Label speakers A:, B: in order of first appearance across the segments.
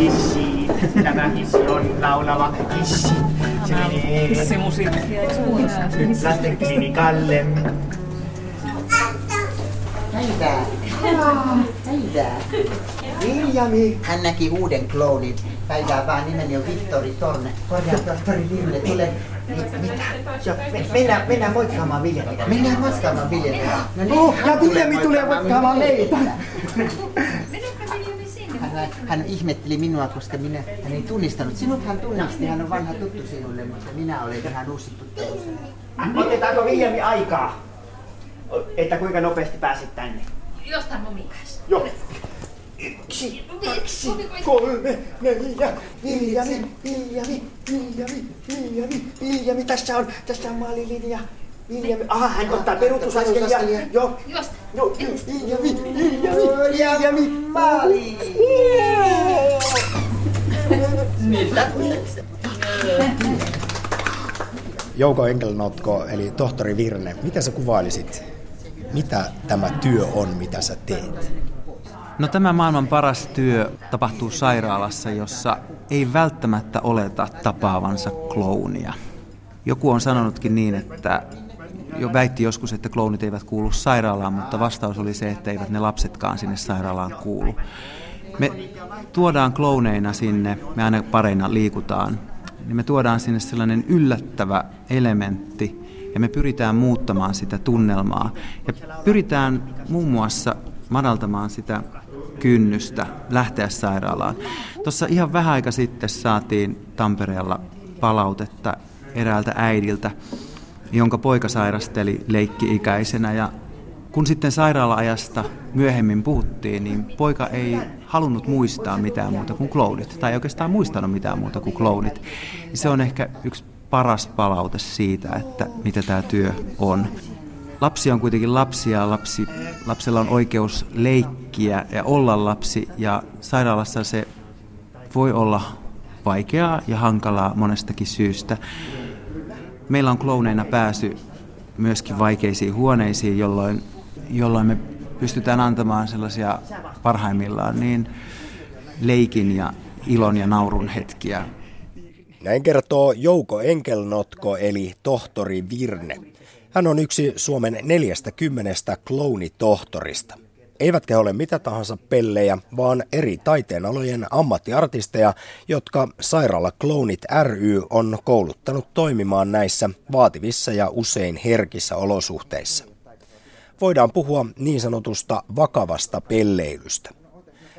A: hissi. Tämä hissi on laulava hissi. Se menee
B: muuta?
A: lastenklinikalle.
C: Päivää. Päivää.
A: Viljami.
C: Hän näki uuden kloonin. Päivää vaan nimeni on Vittori Torne. Korjaa tohtori Virne, tule. Mi- mitä?
A: Me- mennään, mennään moikkaamaan Viljami.
C: Mennään moskaamaan Viljamiä. No niin,
A: Oh, ja Viljami tulee moikkaamaan meitä.
C: Hän, ihmetteli minua, koska minä, hän ei tunnistanut. Sinut hän tunnisti, hän on vanha tuttu sinulle, mutta minä olen ihan uusi tuttu.
A: Otetaanko Viljami aikaa? Että kuinka nopeasti pääset tänne?
D: Jostain kanssa.
A: Joo. Yksi, kaksi, kolme, neljä, Viljami, Viljami, Viljami, Viljami, Viljami, tässä on, tässä on maalilinja. Viljami, aha, hän ottaa peruutusaskelia. Joo,
D: Juosta.
A: joo, Viljami, Viljami, Viljami,
C: Maali!
E: Jouko Enkelnotko, eli tohtori Virne, mitä sä kuvailisit? Mitä tämä työ on, mitä sä teet?
F: No tämä maailman paras työ tapahtuu sairaalassa, jossa ei välttämättä oleta tapaavansa kloonia. Joku on sanonutkin niin, että jo väitti joskus, että kloonit eivät kuulu sairaalaan, mutta vastaus oli se, että eivät ne lapsetkaan sinne sairaalaan kuulu. Me tuodaan klooneina sinne, me aina pareina liikutaan, niin me tuodaan sinne sellainen yllättävä elementti ja me pyritään muuttamaan sitä tunnelmaa. Ja pyritään muun muassa madaltamaan sitä kynnystä lähteä sairaalaan. Tuossa ihan vähän aika sitten saatiin Tampereella palautetta eräältä äidiltä, jonka poika sairasteli leikki-ikäisenä ja kun sitten sairaala-ajasta myöhemmin puhuttiin, niin poika ei halunnut muistaa mitään muuta kuin kloonit, tai ei oikeastaan muistanut mitään muuta kuin kloonit. Se on ehkä yksi paras palaute siitä, että mitä tämä työ on. Lapsi on kuitenkin lapsi ja lapsi, lapsella on oikeus leikkiä ja olla lapsi, ja sairaalassa se voi olla vaikeaa ja hankalaa monestakin syystä. Meillä on klooneina pääsy myöskin vaikeisiin huoneisiin, jolloin, jolloin me pystytään antamaan sellaisia parhaimmillaan niin leikin ja ilon ja naurun hetkiä.
E: Näin kertoo Jouko Enkelnotko, eli tohtori Virne. Hän on yksi Suomen 40 kloonitohtorista. Eivätkä ole mitä tahansa pellejä, vaan eri taiteenalojen ammattiartisteja, jotka Sairaala Kloonit ry on kouluttanut toimimaan näissä vaativissa ja usein herkissä olosuhteissa. Voidaan puhua niin sanotusta vakavasta pelleilystä.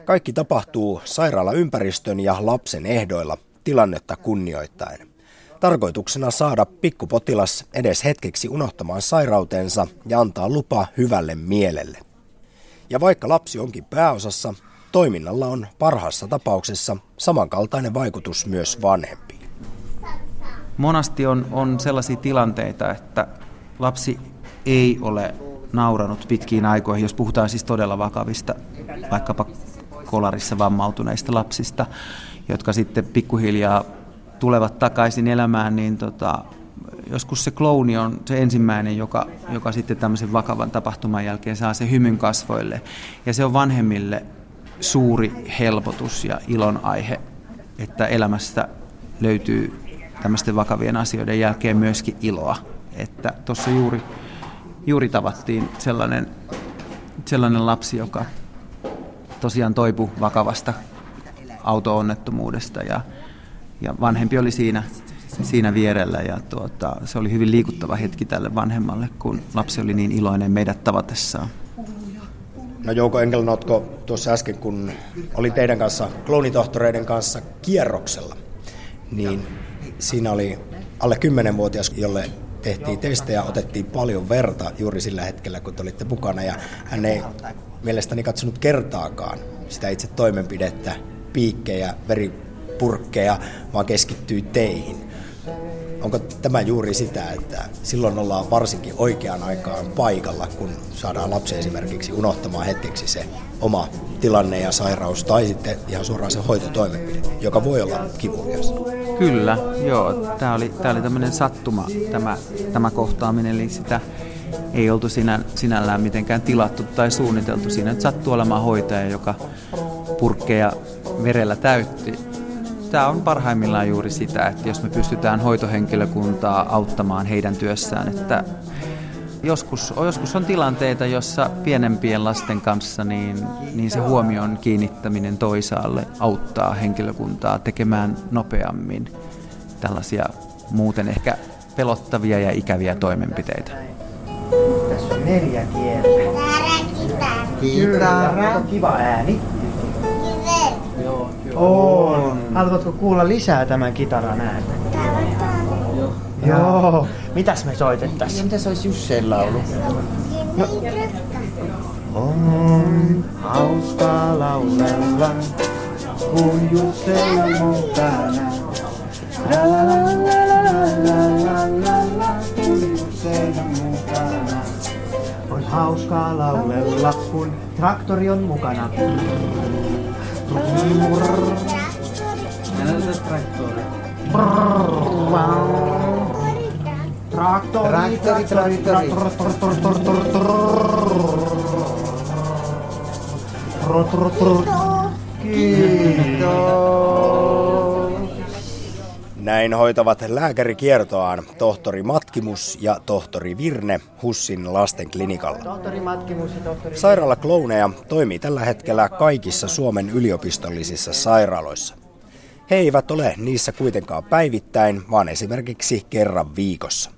E: Kaikki tapahtuu sairaalaympäristön ja lapsen ehdoilla, tilannetta kunnioittaen. Tarkoituksena saada pikkupotilas edes hetkeksi unohtamaan sairautensa ja antaa lupa hyvälle mielelle. Ja vaikka lapsi onkin pääosassa, toiminnalla on parhaassa tapauksessa samankaltainen vaikutus myös vanhempiin.
F: Monasti on, on sellaisia tilanteita, että lapsi ei ole nauranut pitkiin aikoihin, jos puhutaan siis todella vakavista, vaikkapa kolarissa vammautuneista lapsista, jotka sitten pikkuhiljaa tulevat takaisin elämään, niin tota, joskus se klouni on se ensimmäinen, joka, joka sitten tämmöisen vakavan tapahtuman jälkeen saa se hymyn kasvoille. Ja se on vanhemmille suuri helpotus ja ilon aihe, että elämästä löytyy tämmöisten vakavien asioiden jälkeen myöskin iloa. Että tuossa juuri, juuri tavattiin sellainen, sellainen lapsi, joka tosiaan toipui vakavasta auto-onnettomuudesta ja, ja vanhempi oli siinä, siinä vierellä ja tuota, se oli hyvin liikuttava hetki tälle vanhemmalle, kun lapsi oli niin iloinen meidät tavatessaan.
E: No Jouko Enkelnotko, tuossa äsken kun oli teidän kanssa, kloonitohtoreiden kanssa kierroksella, niin siinä oli alle 10-vuotias, jolle tehtiin testejä, otettiin paljon verta juuri sillä hetkellä, kun te olitte mukana, ja hän ei mielestäni katsonut kertaakaan sitä itse toimenpidettä, piikkejä, veripurkkeja, vaan keskittyi teihin. Onko tämä juuri sitä, että silloin ollaan varsinkin oikeaan aikaan paikalla, kun saadaan lapsi esimerkiksi unohtamaan hetkeksi se oma tilanne ja sairaus, tai sitten ihan suoraan se hoitotoimenpide, joka voi olla kivulias?
F: Kyllä, joo. Tämä oli, tämä oli tämmöinen sattuma, tämä, tämä kohtaaminen, eli sitä ei oltu sinä, sinällään mitenkään tilattu tai suunniteltu. Siinä nyt sattuu olemaan hoitaja, joka purkkeja verellä täytti. Tämä on parhaimmillaan juuri sitä, että jos me pystytään hoitohenkilökuntaa auttamaan heidän työssään, että joskus, joskus on tilanteita, jossa pienempien lasten kanssa niin, niin se huomion kiinnittäminen toisaalle auttaa henkilökuntaa tekemään nopeammin tällaisia muuten ehkä pelottavia ja ikäviä toimenpiteitä.
A: Tässä on neljä kieltä. Kitara. On kiva ääni. On. Haluatko kuulla lisää tämän kitaran äänen? Joo. Mitäs me soitettaisiin?
C: Mitäs mitä se olisi Jusseen laulu? No.
A: On hauska laulella, kun Jussella on täällä. La la la la la la la la, la la on la la hauskaa laulella, kun traktori on mukana.
C: tractor. Tractor.
A: Tractor, tractor, tractor, tractor,
E: Näin hoitavat lääkärikiertoaan tohtori Matkimus ja tohtori Virne Hussin lastenklinikalla.
A: Tohtori Matkimus ja tohtori...
E: Sairaala Klouneja toimii tällä hetkellä kaikissa Suomen yliopistollisissa sairaaloissa. He eivät ole niissä kuitenkaan päivittäin, vaan esimerkiksi kerran viikossa.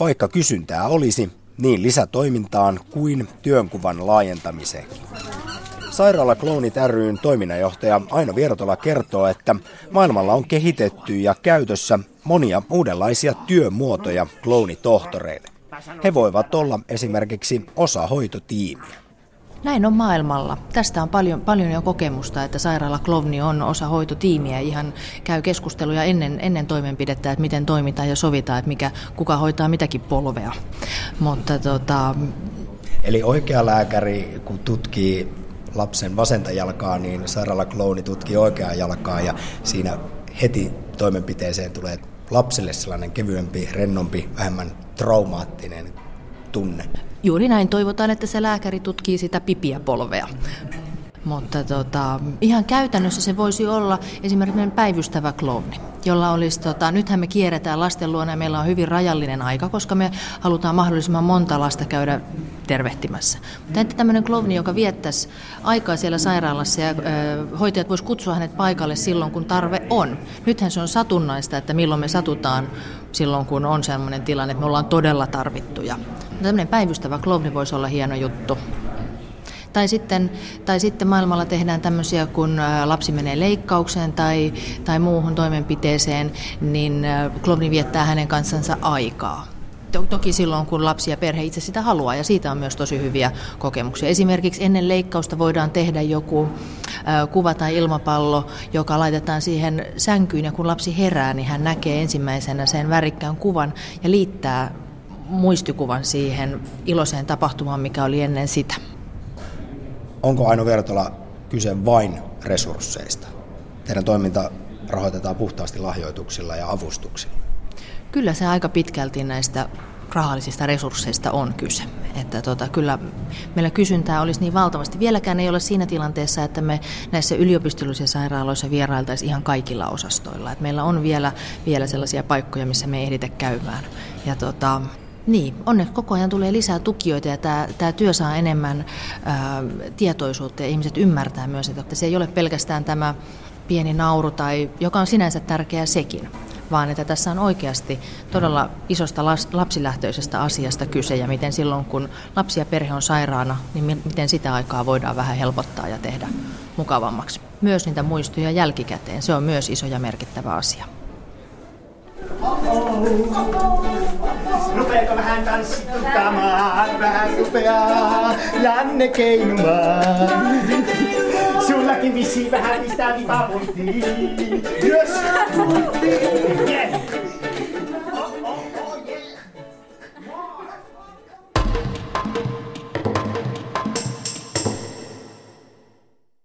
E: Vaikka kysyntää olisi, niin lisätoimintaan kuin työnkuvan laajentamiseenkin. Sairaala Kloonit ryn toiminnanjohtaja Aino Viertola kertoo, että maailmalla on kehitetty ja käytössä monia uudenlaisia työmuotoja kloonitohtoreille. He voivat olla esimerkiksi osa hoitotiimiä.
B: Näin on maailmalla. Tästä on paljon, paljon jo kokemusta, että sairaala Klovni on osa hoitotiimiä ihan käy keskusteluja ennen, ennen toimenpidettä, että miten toimitaan ja sovitaan, että mikä, kuka hoitaa mitäkin polvea. Mutta tota,
E: Eli oikea lääkäri, kun tutkii lapsen vasenta jalkaa, niin sairaalaklouni tutkii oikeaa jalkaa ja siinä heti toimenpiteeseen tulee lapselle sellainen kevyempi, rennompi, vähemmän traumaattinen tunne.
B: juuri näin toivotaan, että se lääkäri tutkii sitä pipiä polvea. Mutta tota, ihan käytännössä se voisi olla esimerkiksi päivystävä klooni, jolla olisi, tota, nythän me kierretään lasten luona ja meillä on hyvin rajallinen aika, koska me halutaan mahdollisimman monta lasta käydä tervehtimässä. Mutta entä tämmöinen klooni, joka viettäisi aikaa siellä sairaalassa ja ö, hoitajat vois kutsua hänet paikalle silloin, kun tarve on. Nythän se on satunnaista, että milloin me satutaan silloin, kun on sellainen tilanne, että me ollaan todella tarvittuja. Mutta tämmöinen päivystävä klooni voisi olla hieno juttu. Tai sitten, tai sitten maailmalla tehdään tämmöisiä, kun ä, lapsi menee leikkaukseen tai, tai muuhun toimenpiteeseen, niin ä, klovni viettää hänen kanssansa aikaa. To- Toki silloin, kun lapsi ja perhe itse sitä haluaa, ja siitä on myös tosi hyviä kokemuksia. Esimerkiksi ennen leikkausta voidaan tehdä joku ä, kuva tai ilmapallo, joka laitetaan siihen sänkyyn, ja kun lapsi herää, niin hän näkee ensimmäisenä sen värikkään kuvan ja liittää muistikuvan siihen iloiseen tapahtumaan, mikä oli ennen sitä.
E: Onko Aino Vertola kyse vain resursseista? Teidän toiminta rahoitetaan puhtaasti lahjoituksilla ja avustuksilla.
B: Kyllä se aika pitkälti näistä rahallisista resursseista on kyse. Että tota, kyllä meillä kysyntää olisi niin valtavasti. Vieläkään ei ole siinä tilanteessa, että me näissä yliopistollisissa sairaaloissa vierailtaisiin ihan kaikilla osastoilla. Et meillä on vielä, vielä sellaisia paikkoja, missä me ei ehditä käymään. Ja tota, niin, onneksi koko ajan tulee lisää tukijoita ja tämä, tämä työ saa enemmän ää, tietoisuutta ja ihmiset ymmärtää myös, että se ei ole pelkästään tämä pieni nauru, tai, joka on sinänsä tärkeää sekin, vaan että tässä on oikeasti todella isosta lapsilähtöisestä asiasta kyse ja miten silloin, kun lapsi ja perhe on sairaana, niin mi- miten sitä aikaa voidaan vähän helpottaa ja tehdä mukavammaksi. Myös niitä muistoja jälkikäteen, se on myös iso ja merkittävä asia.
A: Rupeeko vähän tanssittamaan, vähän rupeaa Janne keinumaan. Sullakin vissiin vähän pistää vipapunttiin. Jos Yeah.